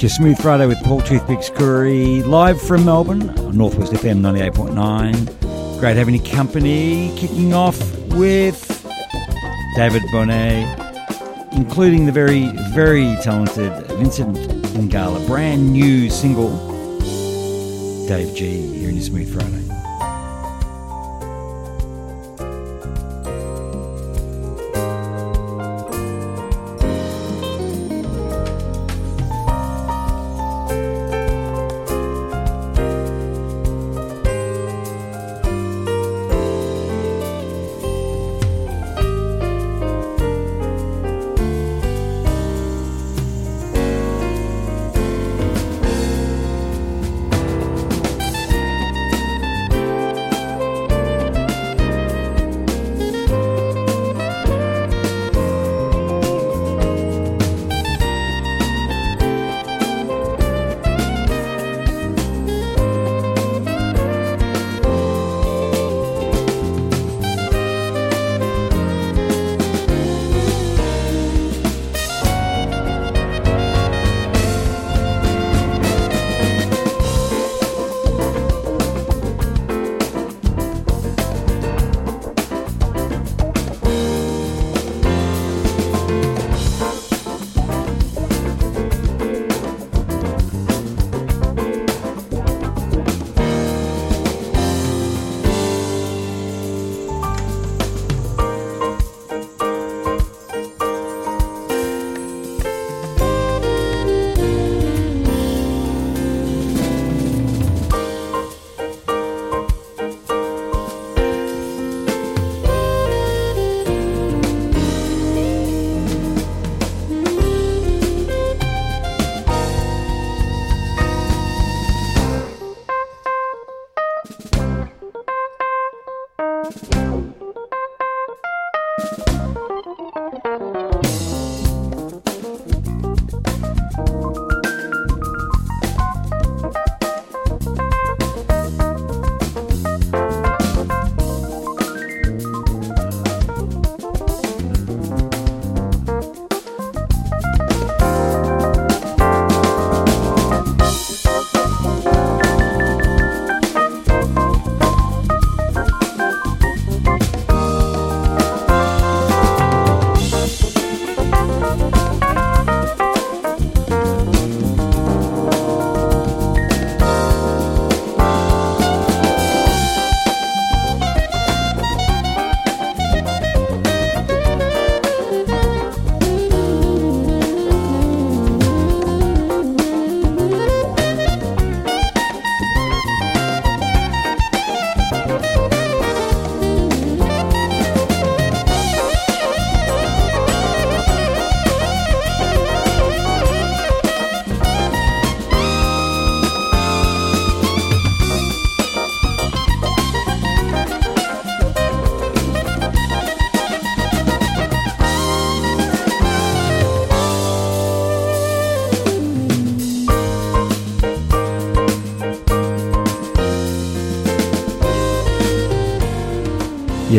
Yeah, just Smooth Friday with Paul Toothpicks Curry, live from Melbourne on Northwest FM 98.9. Great having you company. Kicking off with David Bonet, including the very, very talented Vincent Ingala, brand new single, Dave G, here in your Smooth Friday.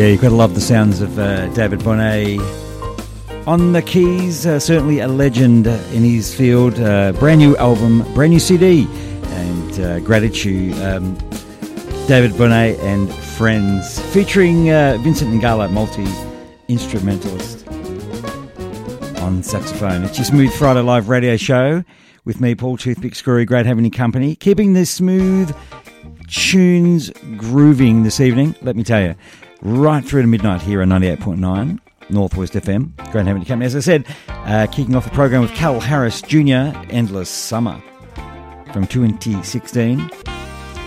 Yeah, you've got to love the sounds of uh, David Bonet on the keys. Uh, certainly a legend in his field. Uh, brand new album, brand new CD, and uh, gratitude. Um, David Bonet and friends, featuring uh, Vincent Ingala, multi instrumentalist on saxophone. It's your Smooth Friday live radio show with me, Paul Toothpicks Curry. Great having you company. Keeping the smooth tunes grooving this evening, let me tell you right through to midnight here on 98.9 Northwest FM. Great having you come. As I said, uh, kicking off the program with Cal Harris Jr., Endless Summer from 2016.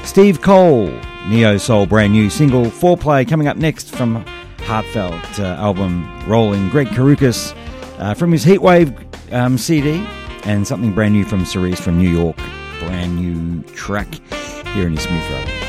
Steve Cole, Neo Soul brand new single, Fourplay coming up next from Heartfelt uh, album Rolling. Greg Karukas uh, from his Heatwave um, CD and something brand new from Cerise from New York. Brand new track here in his Smooth Road.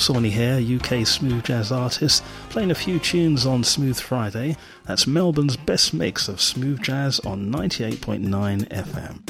Sawney here, UK smooth jazz artist, playing a few tunes on Smooth Friday. That's Melbourne's best mix of smooth jazz on 98.9 FM.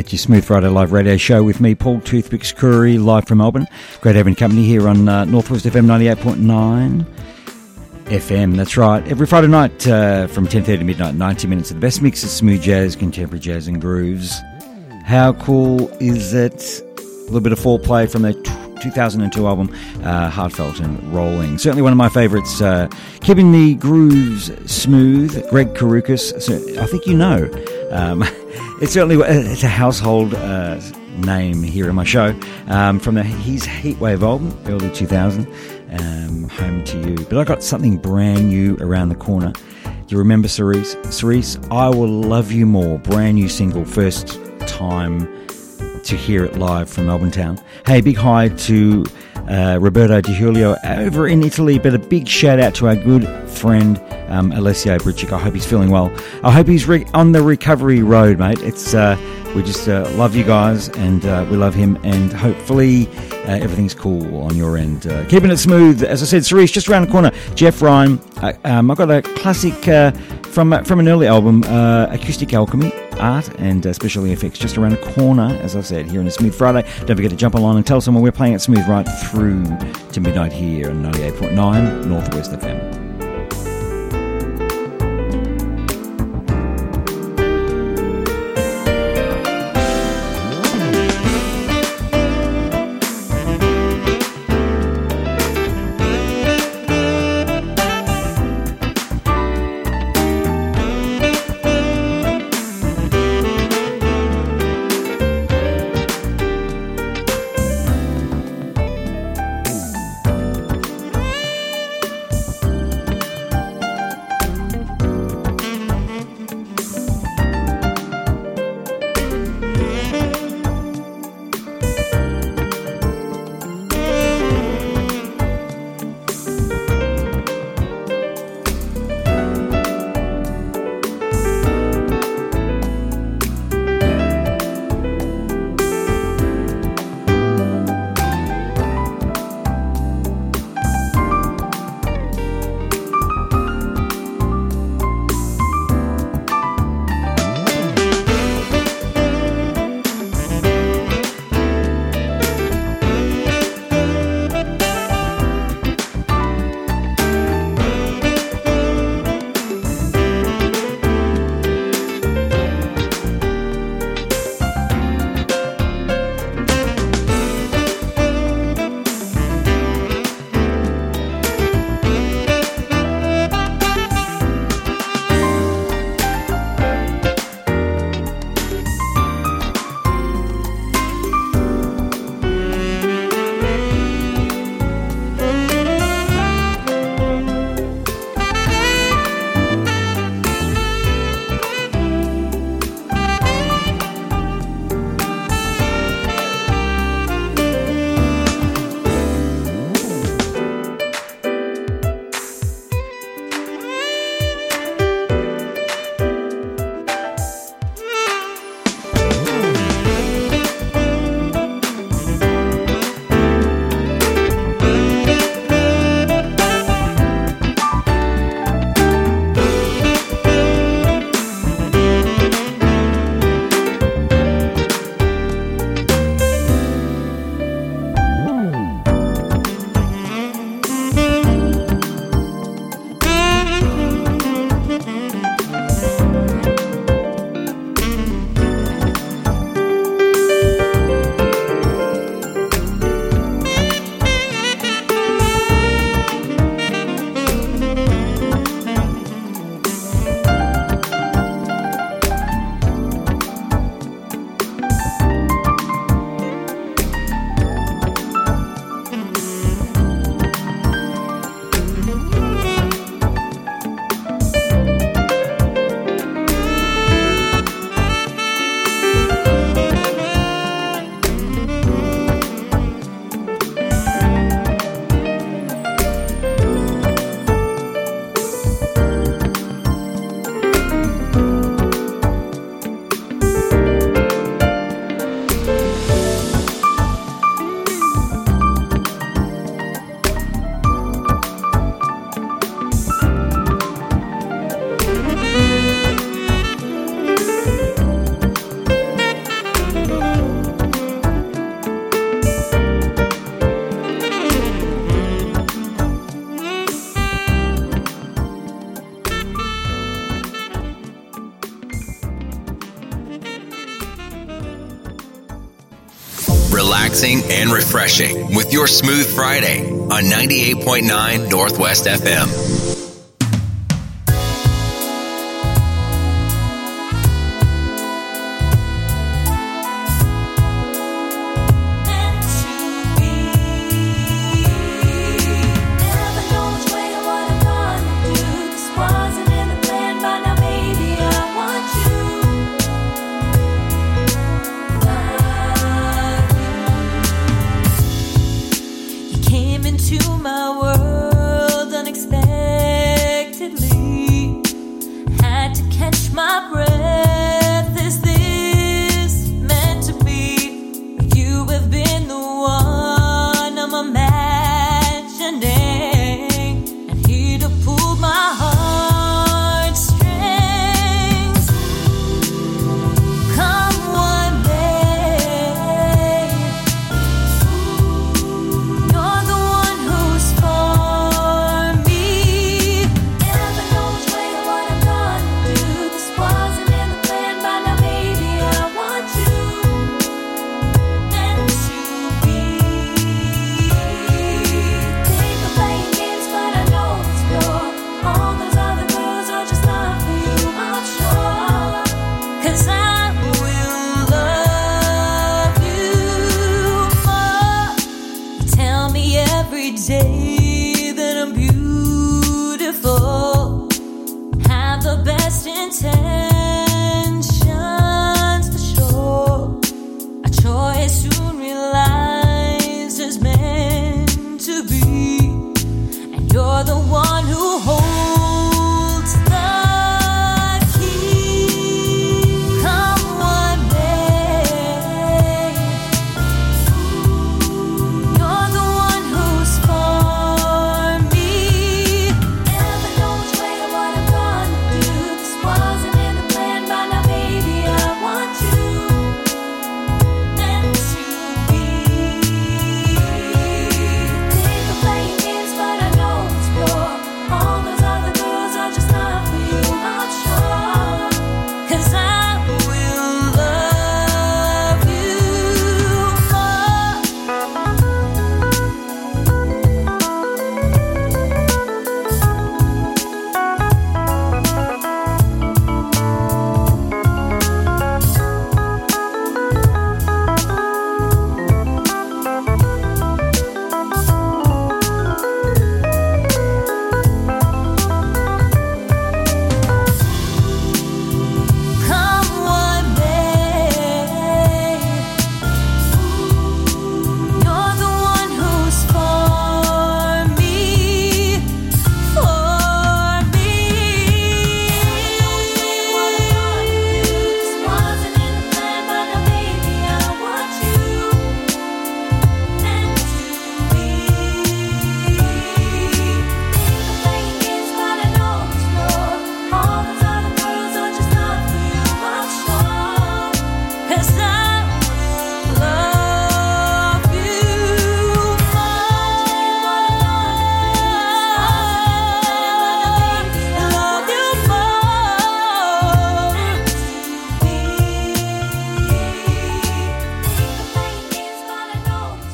It's your Smooth Friday live radio show with me, Paul Toothpicks Curry, live from Melbourne. Great having company here on uh, Northwest FM 98.9 FM. That's right. Every Friday night uh, from 10.30 to midnight, 90 minutes of the best mix of smooth jazz, contemporary jazz and grooves. How cool is it? A little bit of Fourplay from the 2002 album, uh, Heartfelt and Rolling. Certainly one of my favourites. Uh, keeping the grooves smooth, Greg Karukas. So I think you know. Um, It's certainly it's a household uh, name here in my show. Um, from the, his Heatwave album, early 2000, um, Home to You. But I got something brand new around the corner. Do you remember Cerise? Cerise, I Will Love You More, brand new single, first time to hear it live from Melbourne Town. Hey, big hi to uh, Roberto Di Julio over in Italy. But a big shout out to our good friend um, Alessio Bridchick. I hope he's feeling well. I hope he's re- on the recovery road, mate. It's uh, we just uh, love you guys and uh, we love him, and hopefully uh, everything's cool on your end. Uh, keeping it smooth, as I said, Cerise just around the corner. Jeff Ryan. Um, I've got a classic from from an early album, Acoustic Alchemy art and uh, special effects just around the corner, as I said, here on a Smooth Friday. Don't forget to jump along and tell someone we're playing it smooth right through to midnight here on 98.9 Northwest FM. Relaxing, and refreshing with your Smooth Friday on 98.9 Northwest FM.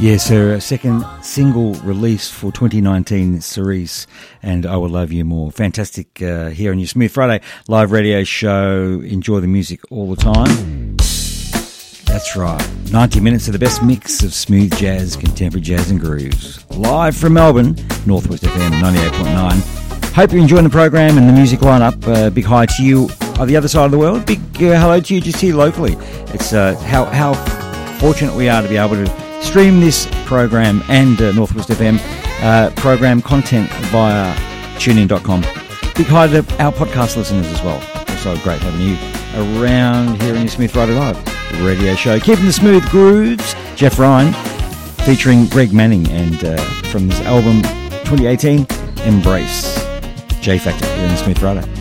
Yes, her second single release for 2019, Cerise and I Will Love You More. Fantastic uh, here on your Smooth Friday live radio show. Enjoy the music all the time. That's right. 90 minutes of the best mix of smooth jazz, contemporary jazz and grooves. Live from Melbourne, Northwest FM 98.9. Hope you're enjoying the program and the music lineup. Uh, big hi to you on the other side of the world. Big uh, hello to you just here locally. It's uh, how, how fortunate we are to be able to Stream this program and uh, Northwest FM uh, program content via tunein.com. Big hi to our podcast listeners as well. Also great having you around here in your Smooth Friday Live radio show. Keeping the smooth grooves, Jeff Ryan featuring Greg Manning and uh, from his album 2018, Embrace. J Factor here in the Smooth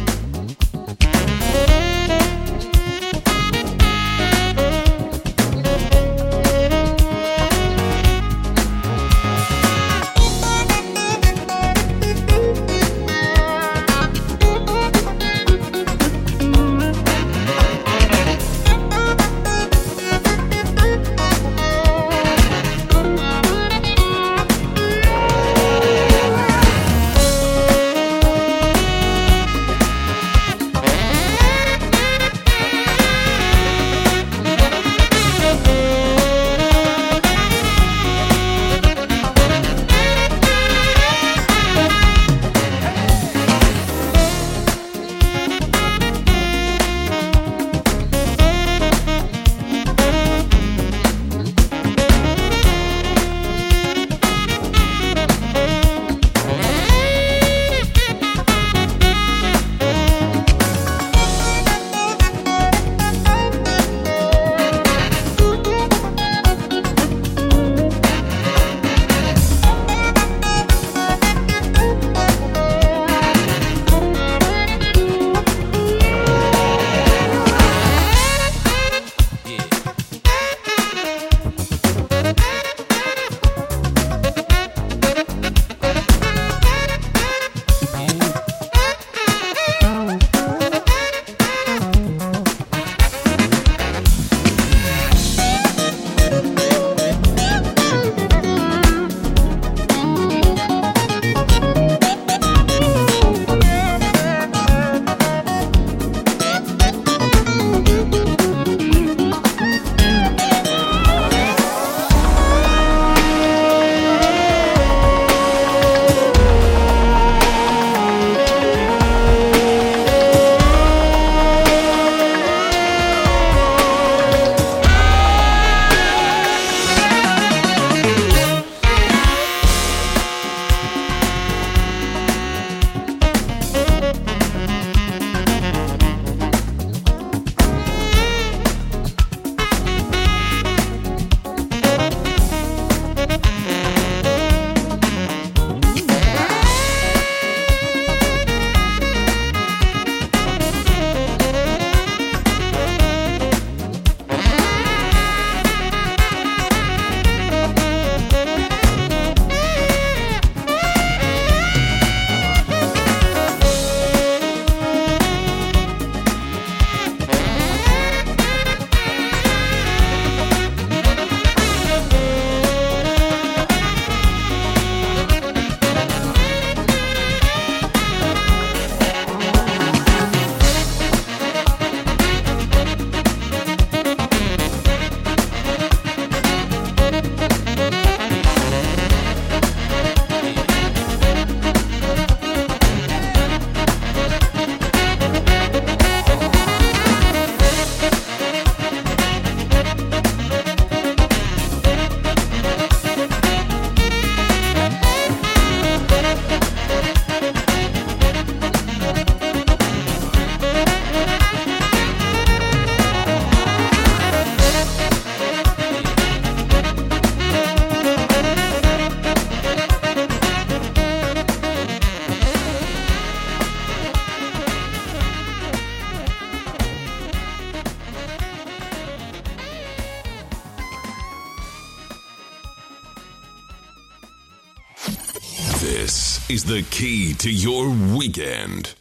to your weekend.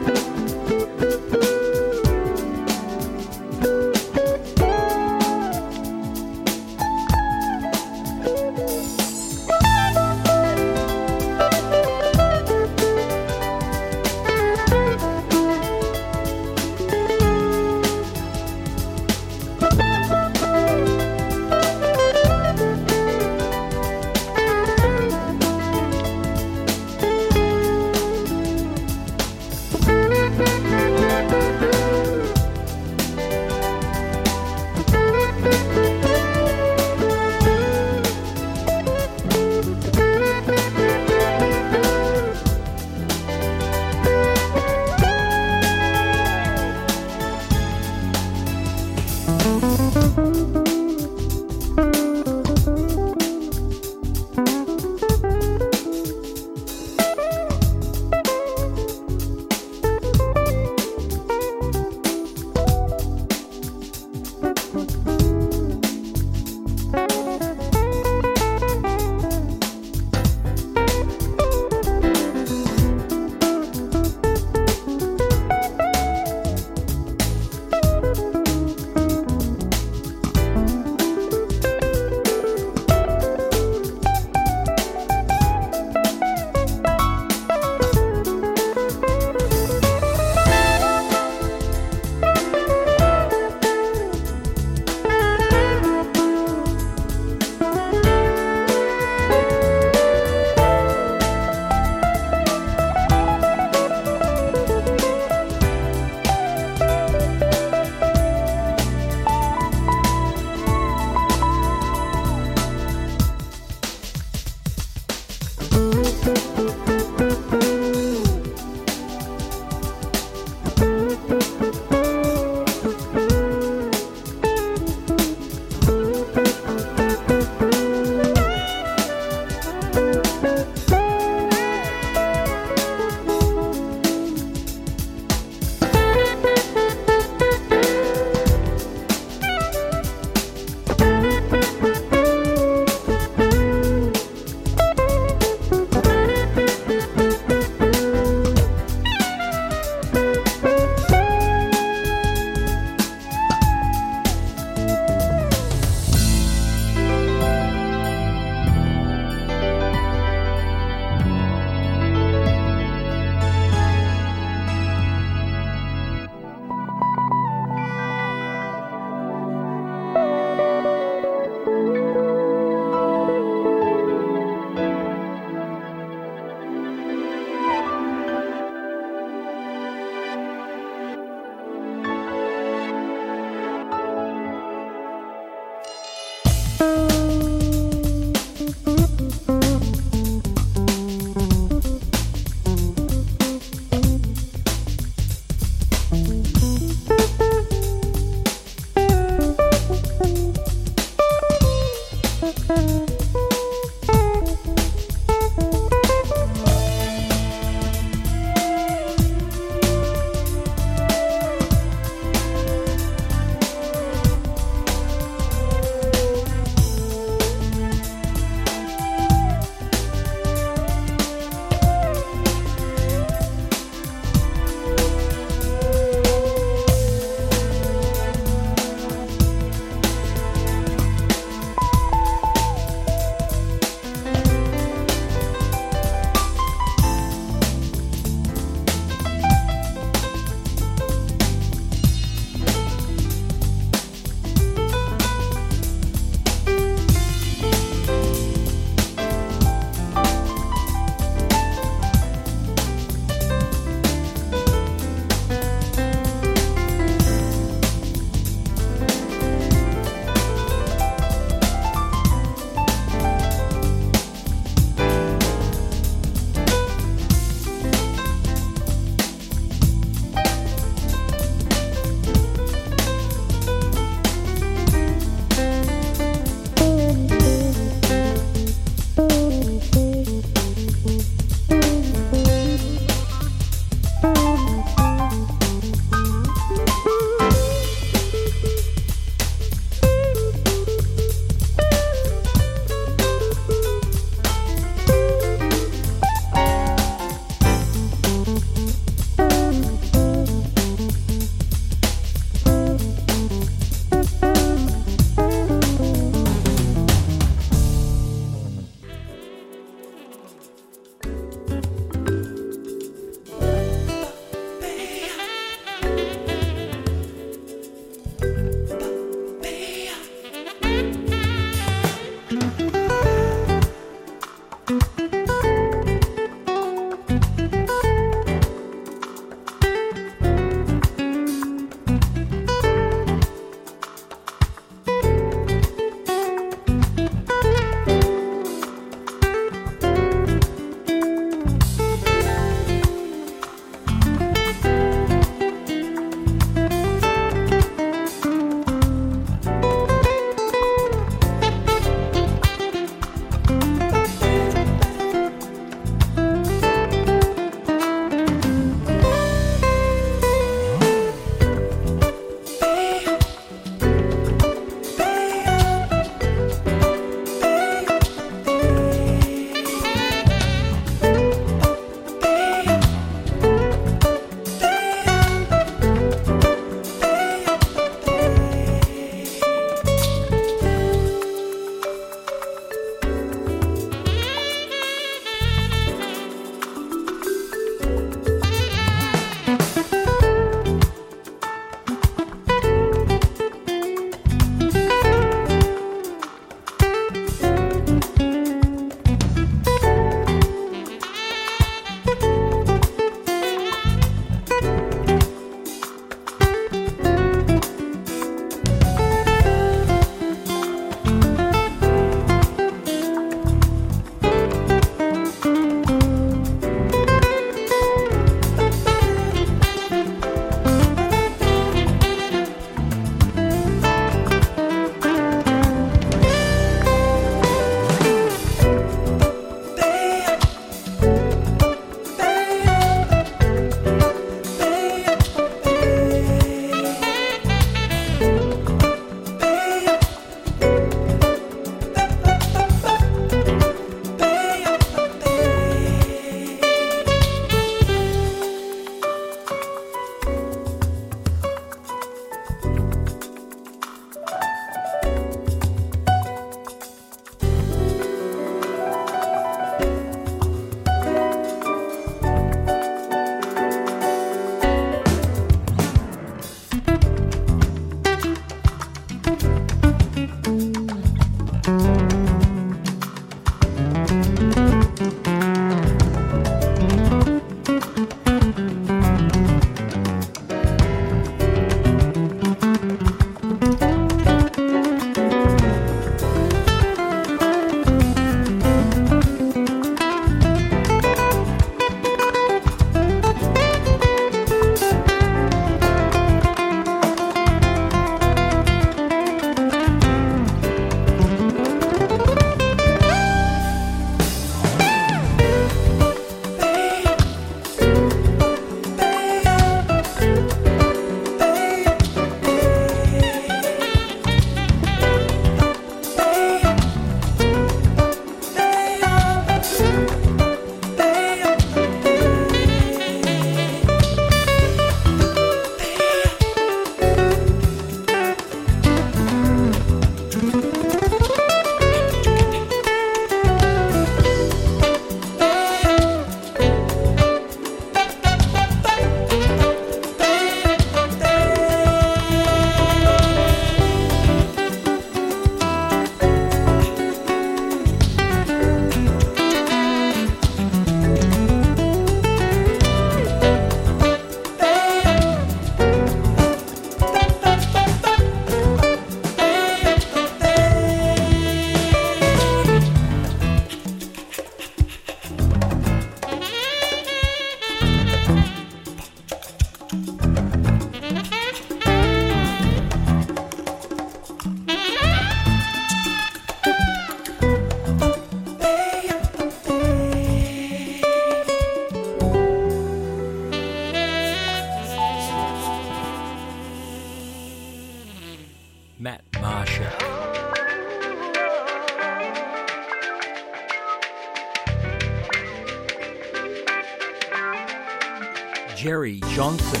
Jerry Johnson.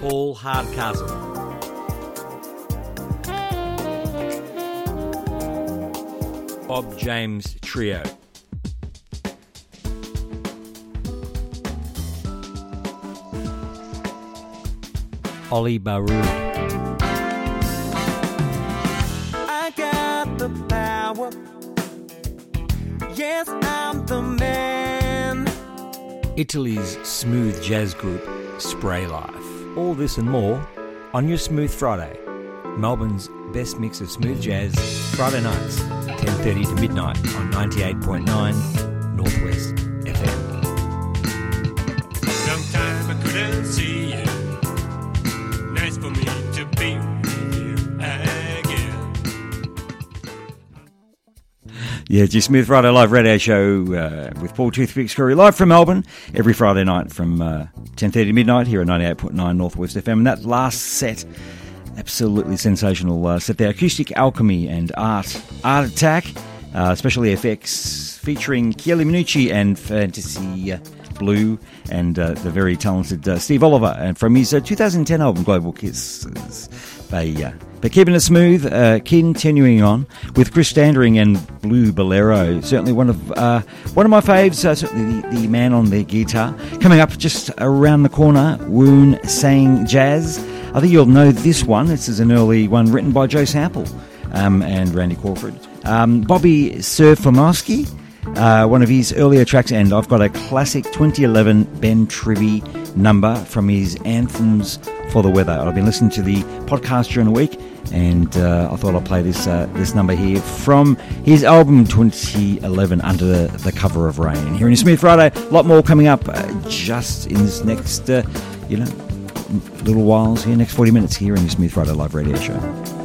Paul Hardcastle. Bob James Trio. Ollie Baru. Italy's smooth jazz group Spray Life. All this and more on your Smooth Friday. Melbourne's best mix of smooth jazz, Friday nights, 10.30 to midnight on 98.9 Yeah, G Smith, Friday live radio show uh, with Paul Toothpicks Curry live from Melbourne every Friday night from uh, 10.30 to midnight here at 98.9 Northwest FM. And that last set, absolutely sensational uh, set there. Acoustic Alchemy and Art, Art Attack, uh, Special EFX, featuring Chieli Minucci and Fantasy Blue and uh, the very talented uh, Steve Oliver and from his uh, 2010 album Global Kisses. Uh, but keeping it smooth, uh, continuing on with Chris Standring and Blue Bolero. Certainly one of uh, one of my faves. Uh, certainly the, the man on the guitar. Coming up just around the corner, Woon Sang Jazz. I think you'll know this one. This is an early one written by Joe Sample um, and Randy Crawford. Um, Bobby Surfomowski, uh, one of his earlier tracks, and I've got a classic 2011 Ben Trivy number from his Anthems for the Weather. I've been listening to the podcast during the week, and uh, I thought I'd play this uh, this number here from his album 2011 under the, cover of rain. Here in Smooth Friday, a lot more coming up uh, just in this next, uh, you know, little whiles here, next 40 minutes here in the Smooth Friday live radio show.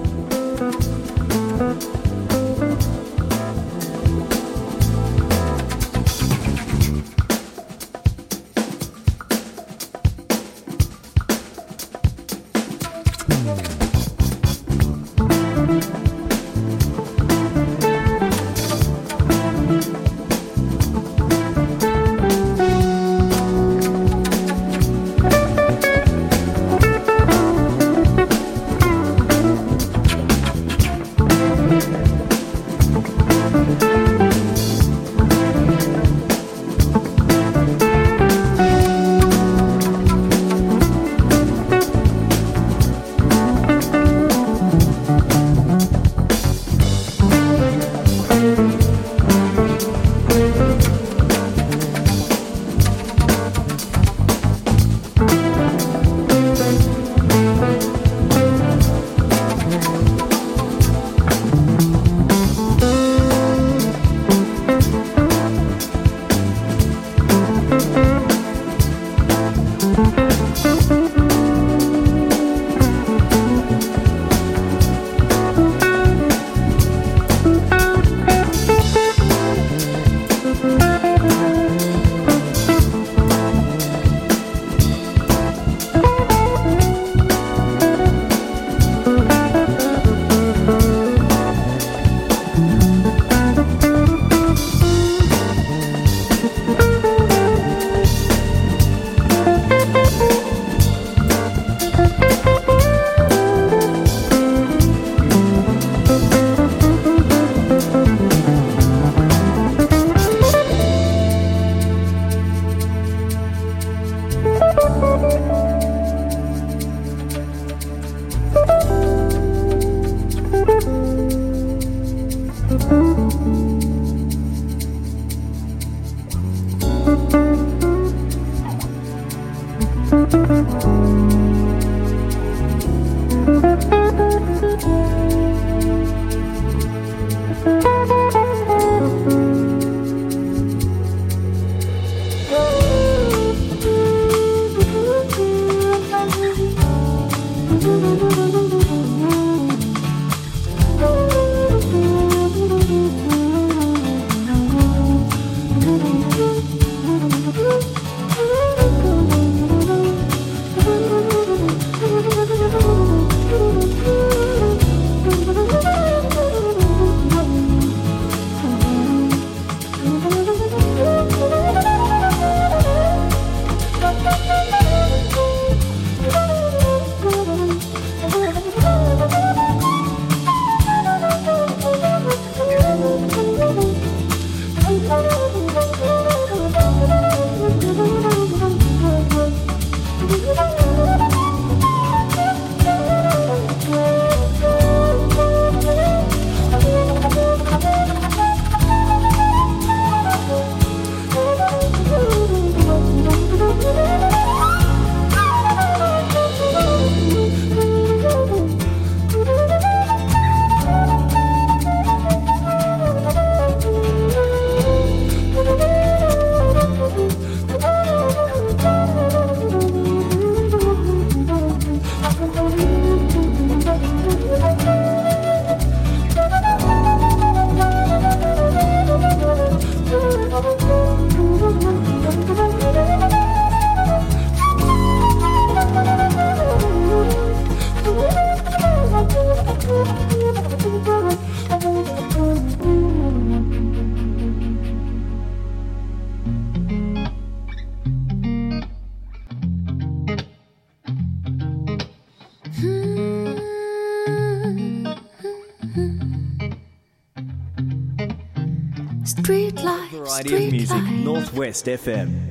West FM.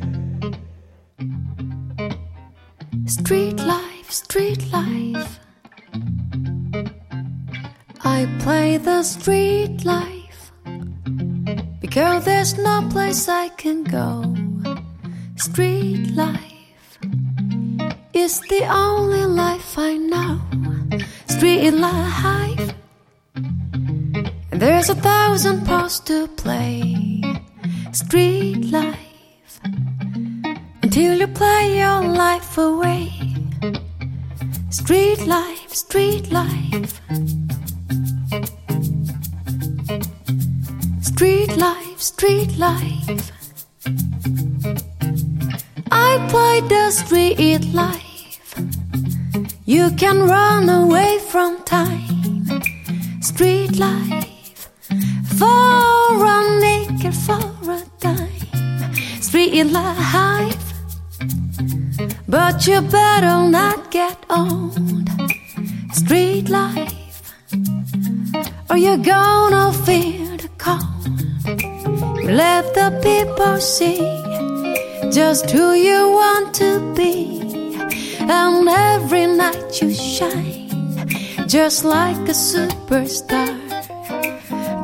like a superstar.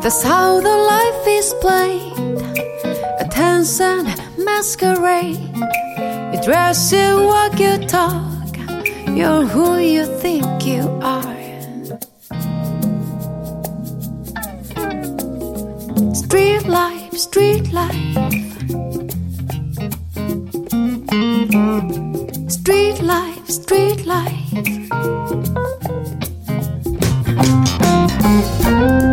That's how the life is played. A dance and masquerade. You dress, you walk, you talk. You're who you think you are. Street life, street life. Street life, street life. Música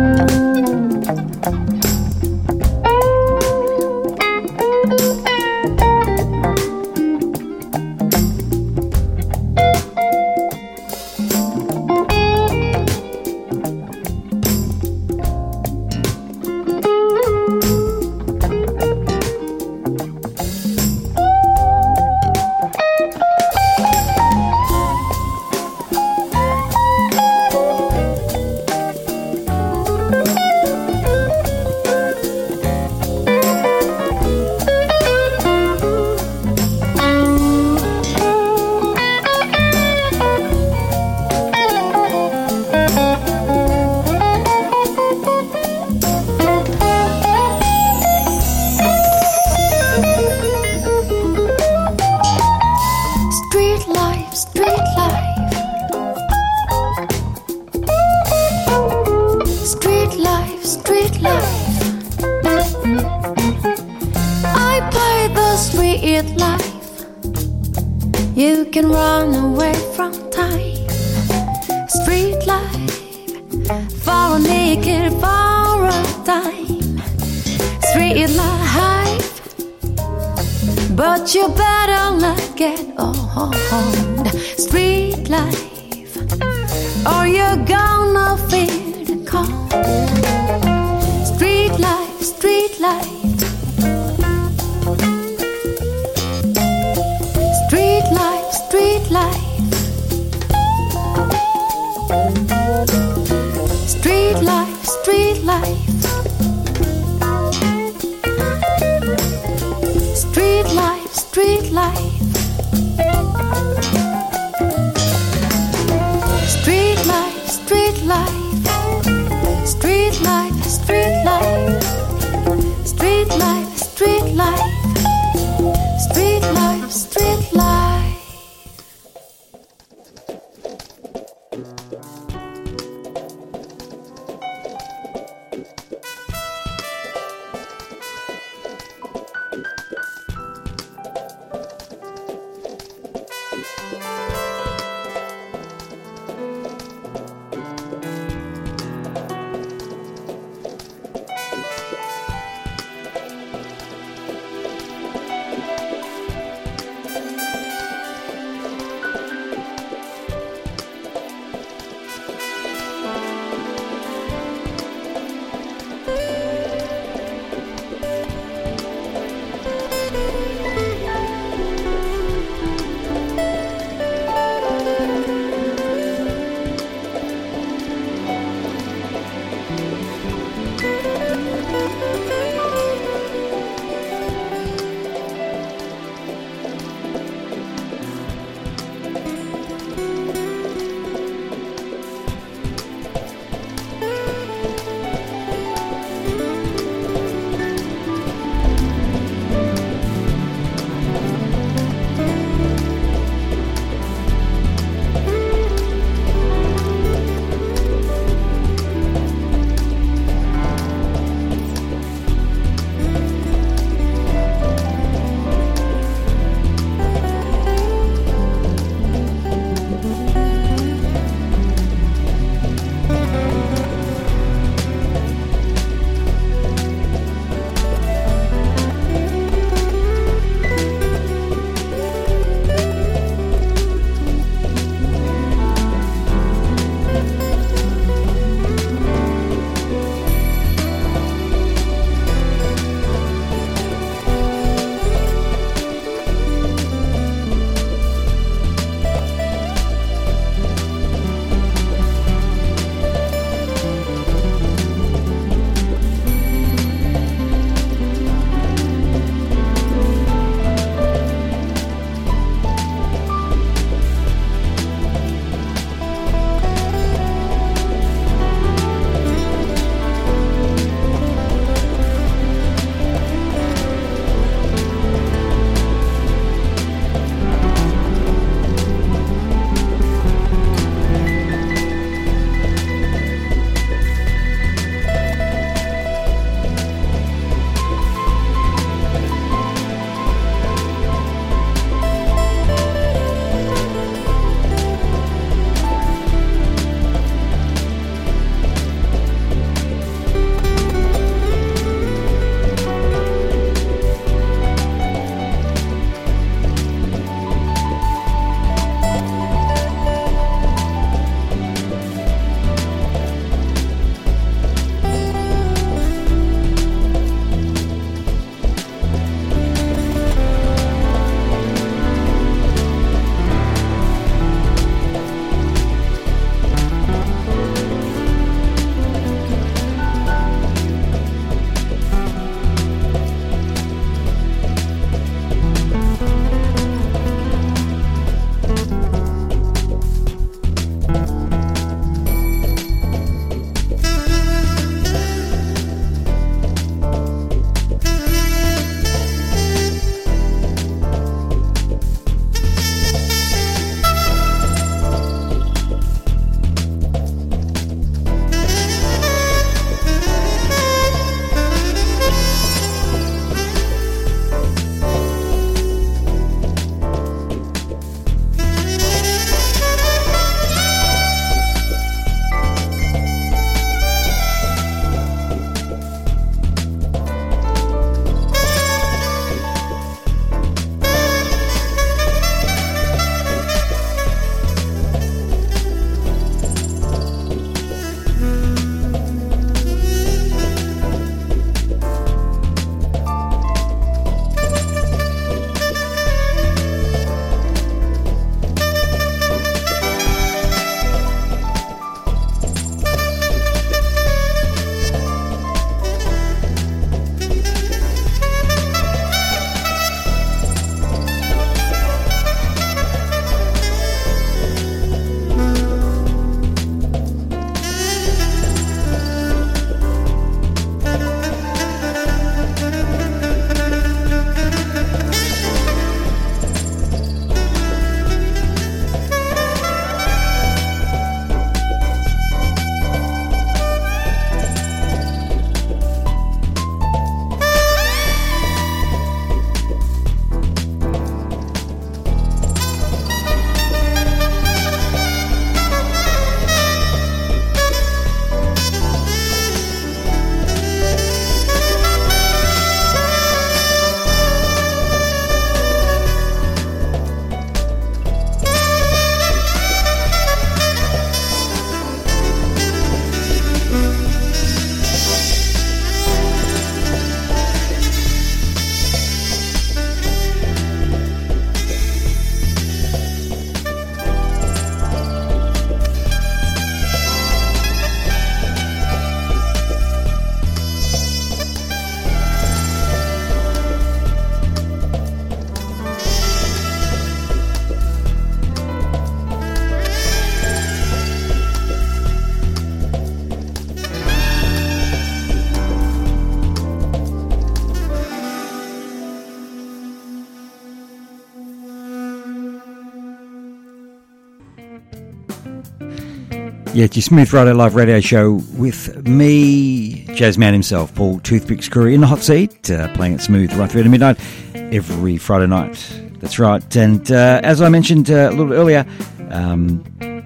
Yeah, your Smooth Friday Live radio show with me, Jazz Man himself, Paul Toothpicks Curry, in the hot seat, uh, playing it smooth right through to midnight every Friday night. That's right. And uh, as I mentioned uh, a little earlier, um,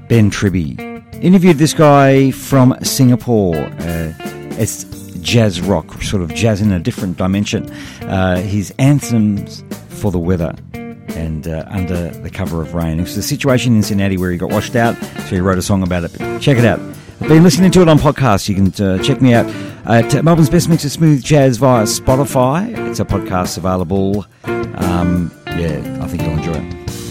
Ben Tribby interviewed this guy from Singapore. Uh, it's jazz rock, sort of jazz in a different dimension. Uh, his anthems for the weather and uh, under the cover of rain. It was a situation in Cincinnati where he got washed out, so he wrote a song about it. But check it out. I've been listening to it on podcast. You can uh, check me out at Melbourne's Best Mix of Smooth Jazz via Spotify. It's a podcast available. Um, yeah, I think you'll enjoy it.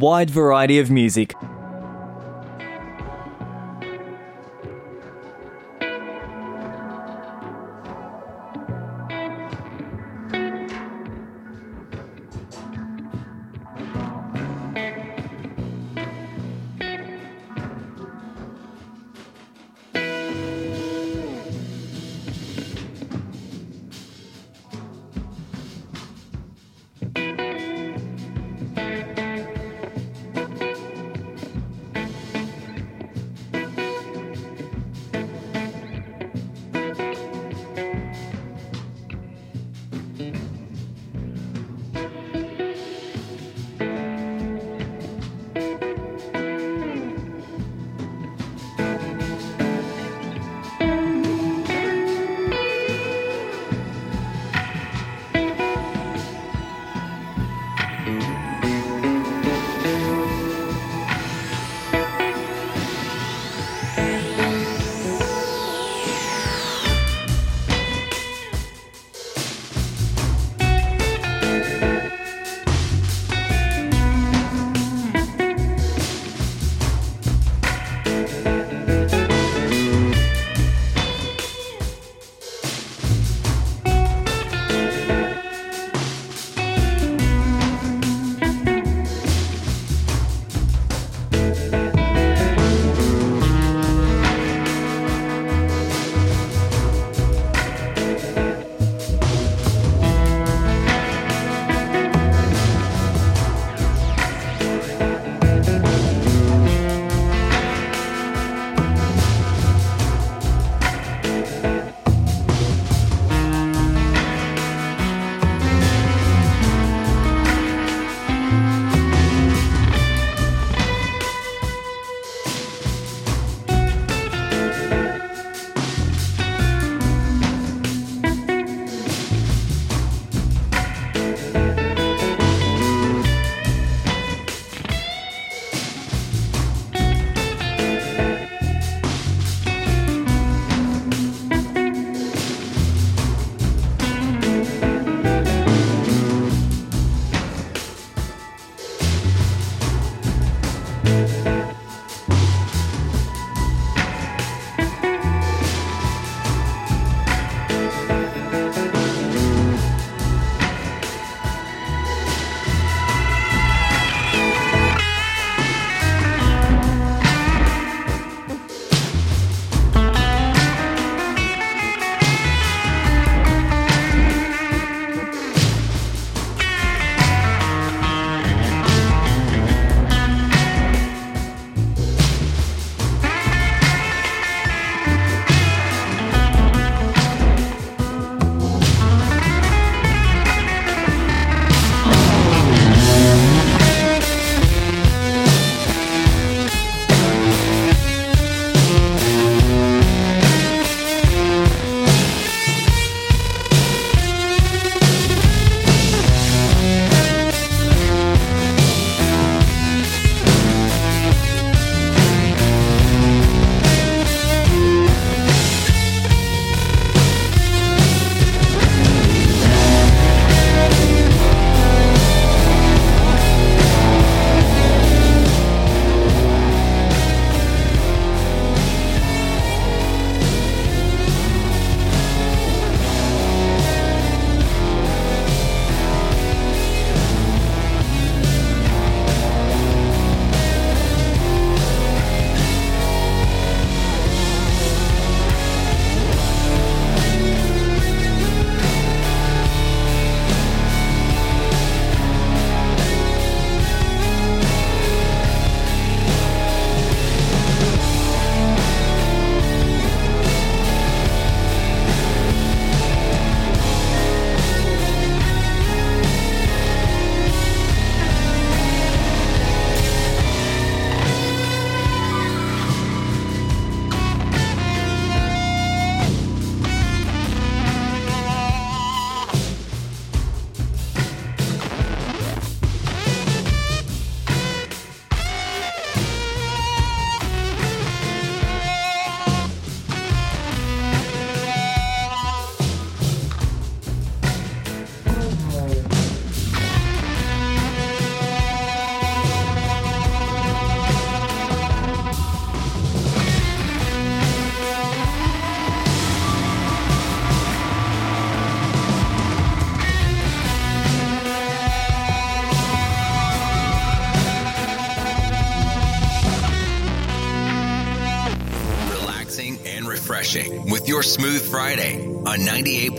Wide variety of music.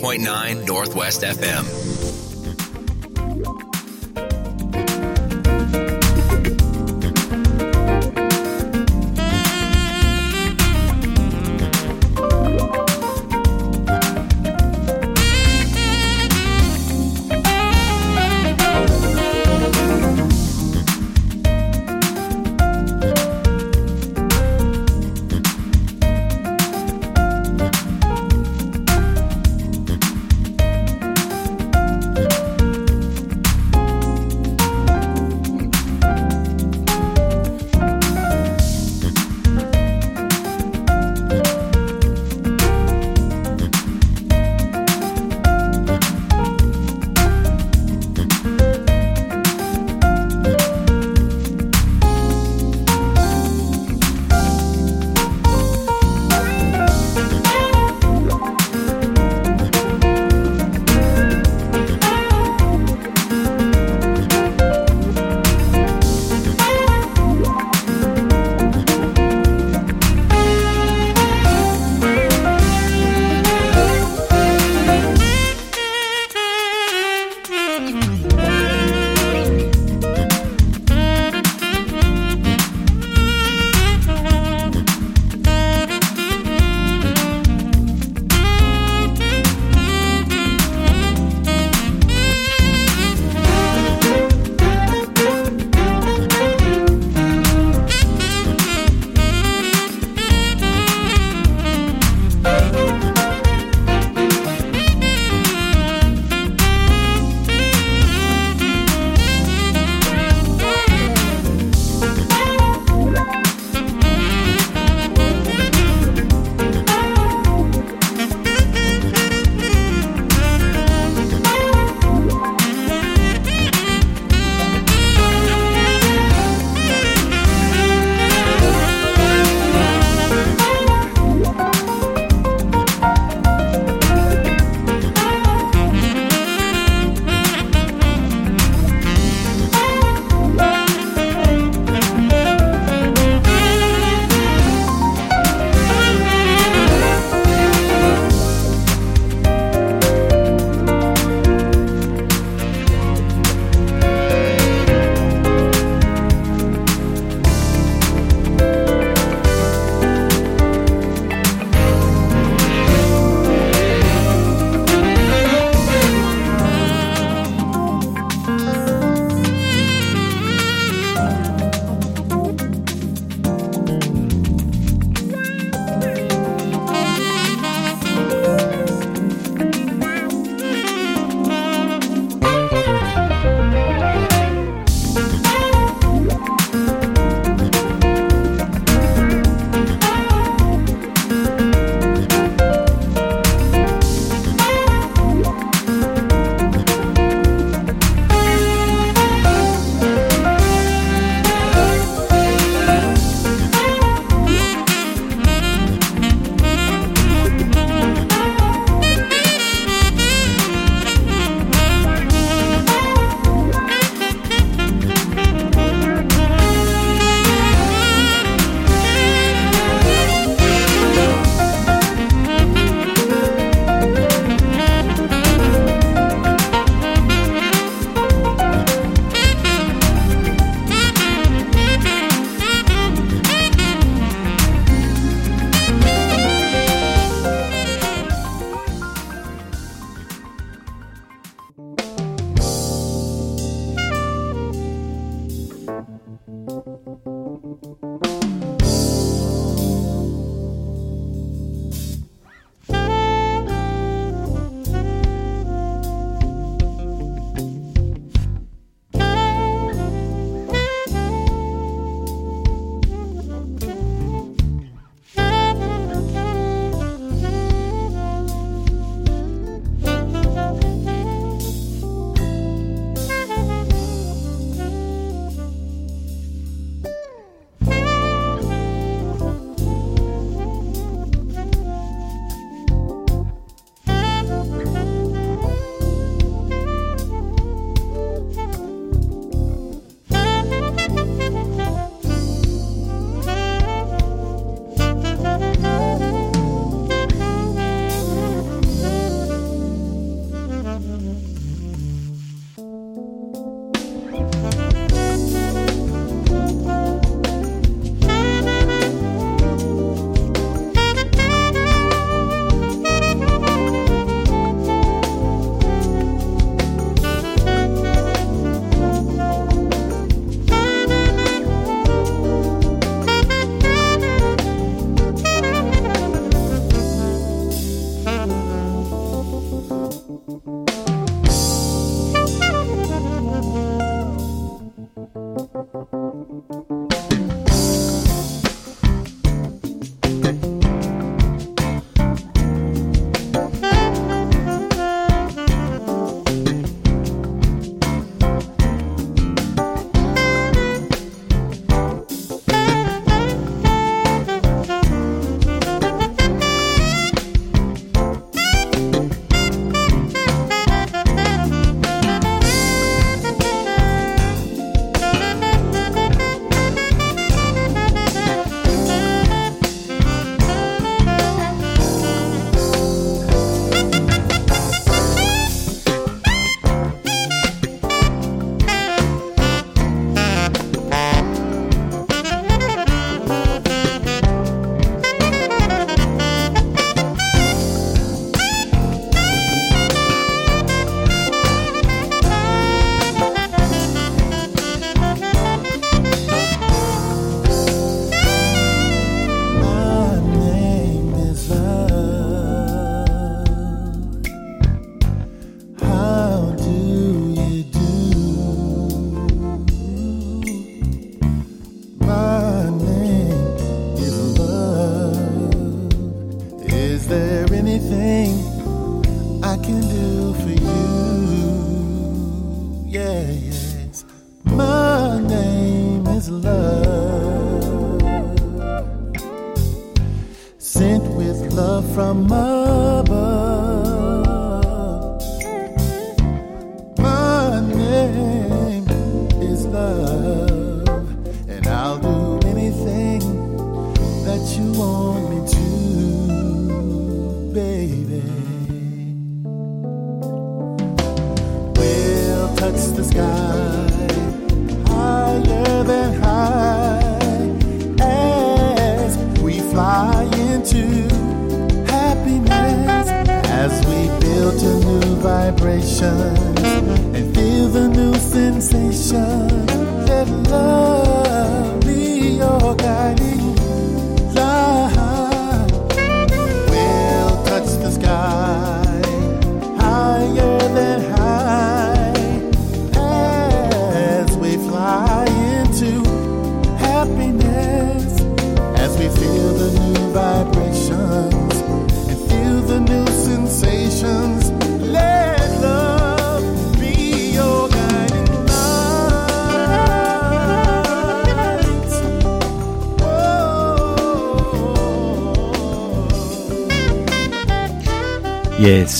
98.9 Northwest FM.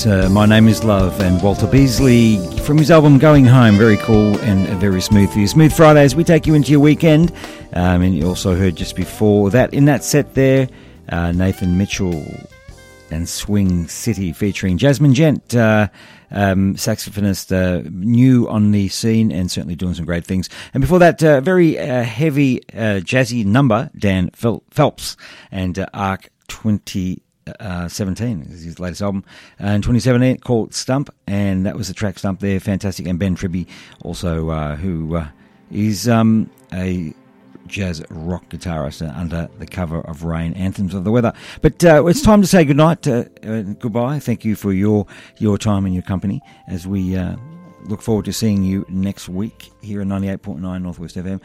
Uh, my name is Love, and Walter Beasley from his album Going Home. Very cool and very smooth for you. Smooth Fridays, we take you into your weekend. Um, and you also heard just before that, in that set there, uh, Nathan Mitchell and Swing City featuring Jasmine Gent, uh, um, saxophonist, uh, new on the scene and certainly doing some great things. And before that, uh, very uh, heavy, uh, jazzy number, Dan Phelps and uh, Arc 20 uh, 17 is his latest album in 2017 called Stump, and that was the track Stump there, fantastic. And Ben Tribby, also, uh, who uh, is um, a jazz rock guitarist under the cover of Rain, Anthems of the Weather. But uh, it's time to say goodnight, uh, goodbye. Thank you for your your time and your company as we uh, look forward to seeing you next week here at 98.9 Northwest FM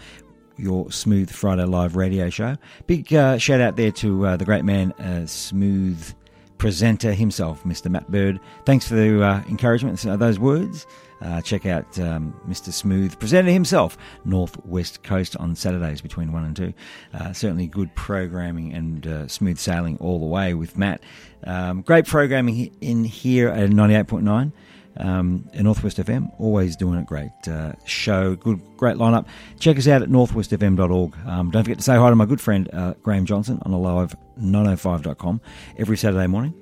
your Smooth Friday Live radio show. Big uh, shout out there to uh, the great man, uh, Smooth presenter himself, Mr. Matt Bird. Thanks for the uh, encouragement, uh, those words. Uh, check out um, Mr. Smooth, presenter himself, Northwest Coast on Saturdays between 1 and 2. Uh, certainly good programming and smooth sailing all the way with Matt. Um, great programming in here at 98.9 um, Northwest FM. Always doing a great. Uh, show, good, great lineup. Check us out at northwestfm.org. Um, don't forget to say hi to my good friend uh, Graham Johnson on a live 905.com every Saturday morning.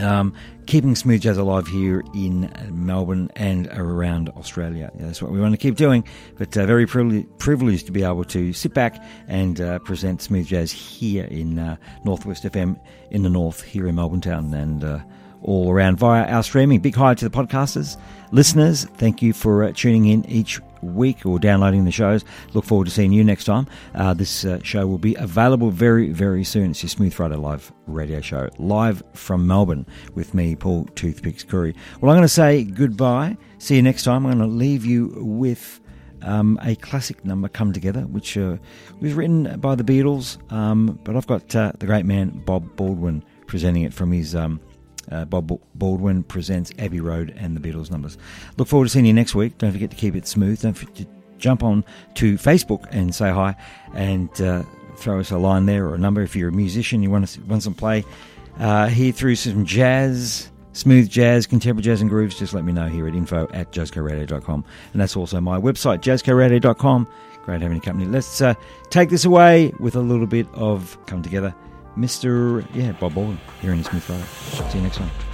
Um, keeping smooth jazz alive here in Melbourne and around Australia. Yeah, that's what we want to keep doing. But uh, very privileged, privileged to be able to sit back and uh, present smooth jazz here in uh, Northwest FM in the north, here in Melbourne town, and uh, all around via our streaming. Big hi to the podcasters, listeners. Thank you for uh, tuning in each week or downloading the shows. Look forward to seeing you next time. Uh, this uh, show will be available very, very soon. It's your Smooth Friday Live radio show, live from Melbourne with me, Paul Toothpicks Curry. Well, I'm going to say goodbye. See you next time. I'm going to leave you with. Um, a classic number, Come Together, which uh, was written by the Beatles, um, but I've got uh, the great man Bob Baldwin presenting it from his um, uh, Bob Baldwin presents Abbey Road and the Beatles numbers. Look forward to seeing you next week. Don't forget to keep it smooth. Don't forget to jump on to Facebook and say hi and uh, throw us a line there or a number if you're a musician. You want to want some play uh, here through some jazz. Smooth jazz, contemporary jazz and grooves, just let me know here at info at jazzcoradio.com. And that's also my website, jazzcoradio.com. Great having you company. Let's uh, take this away with a little bit of Come Together. Mr. Yeah, Bob Baldwin here in Smooth Friday. See you next time.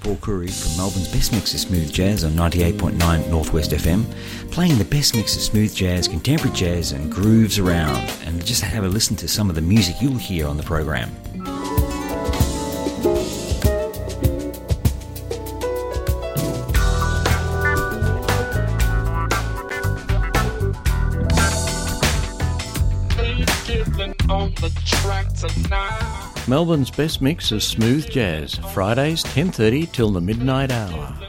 Paul Curry from Melbourne's Best Mix of Smooth Jazz on 98.9 Northwest FM, playing the best mix of smooth jazz, contemporary jazz, and grooves around. And just have a listen to some of the music you'll hear on the program. Melbourne's best mix of smooth jazz, Fridays 10:30 till the midnight hour.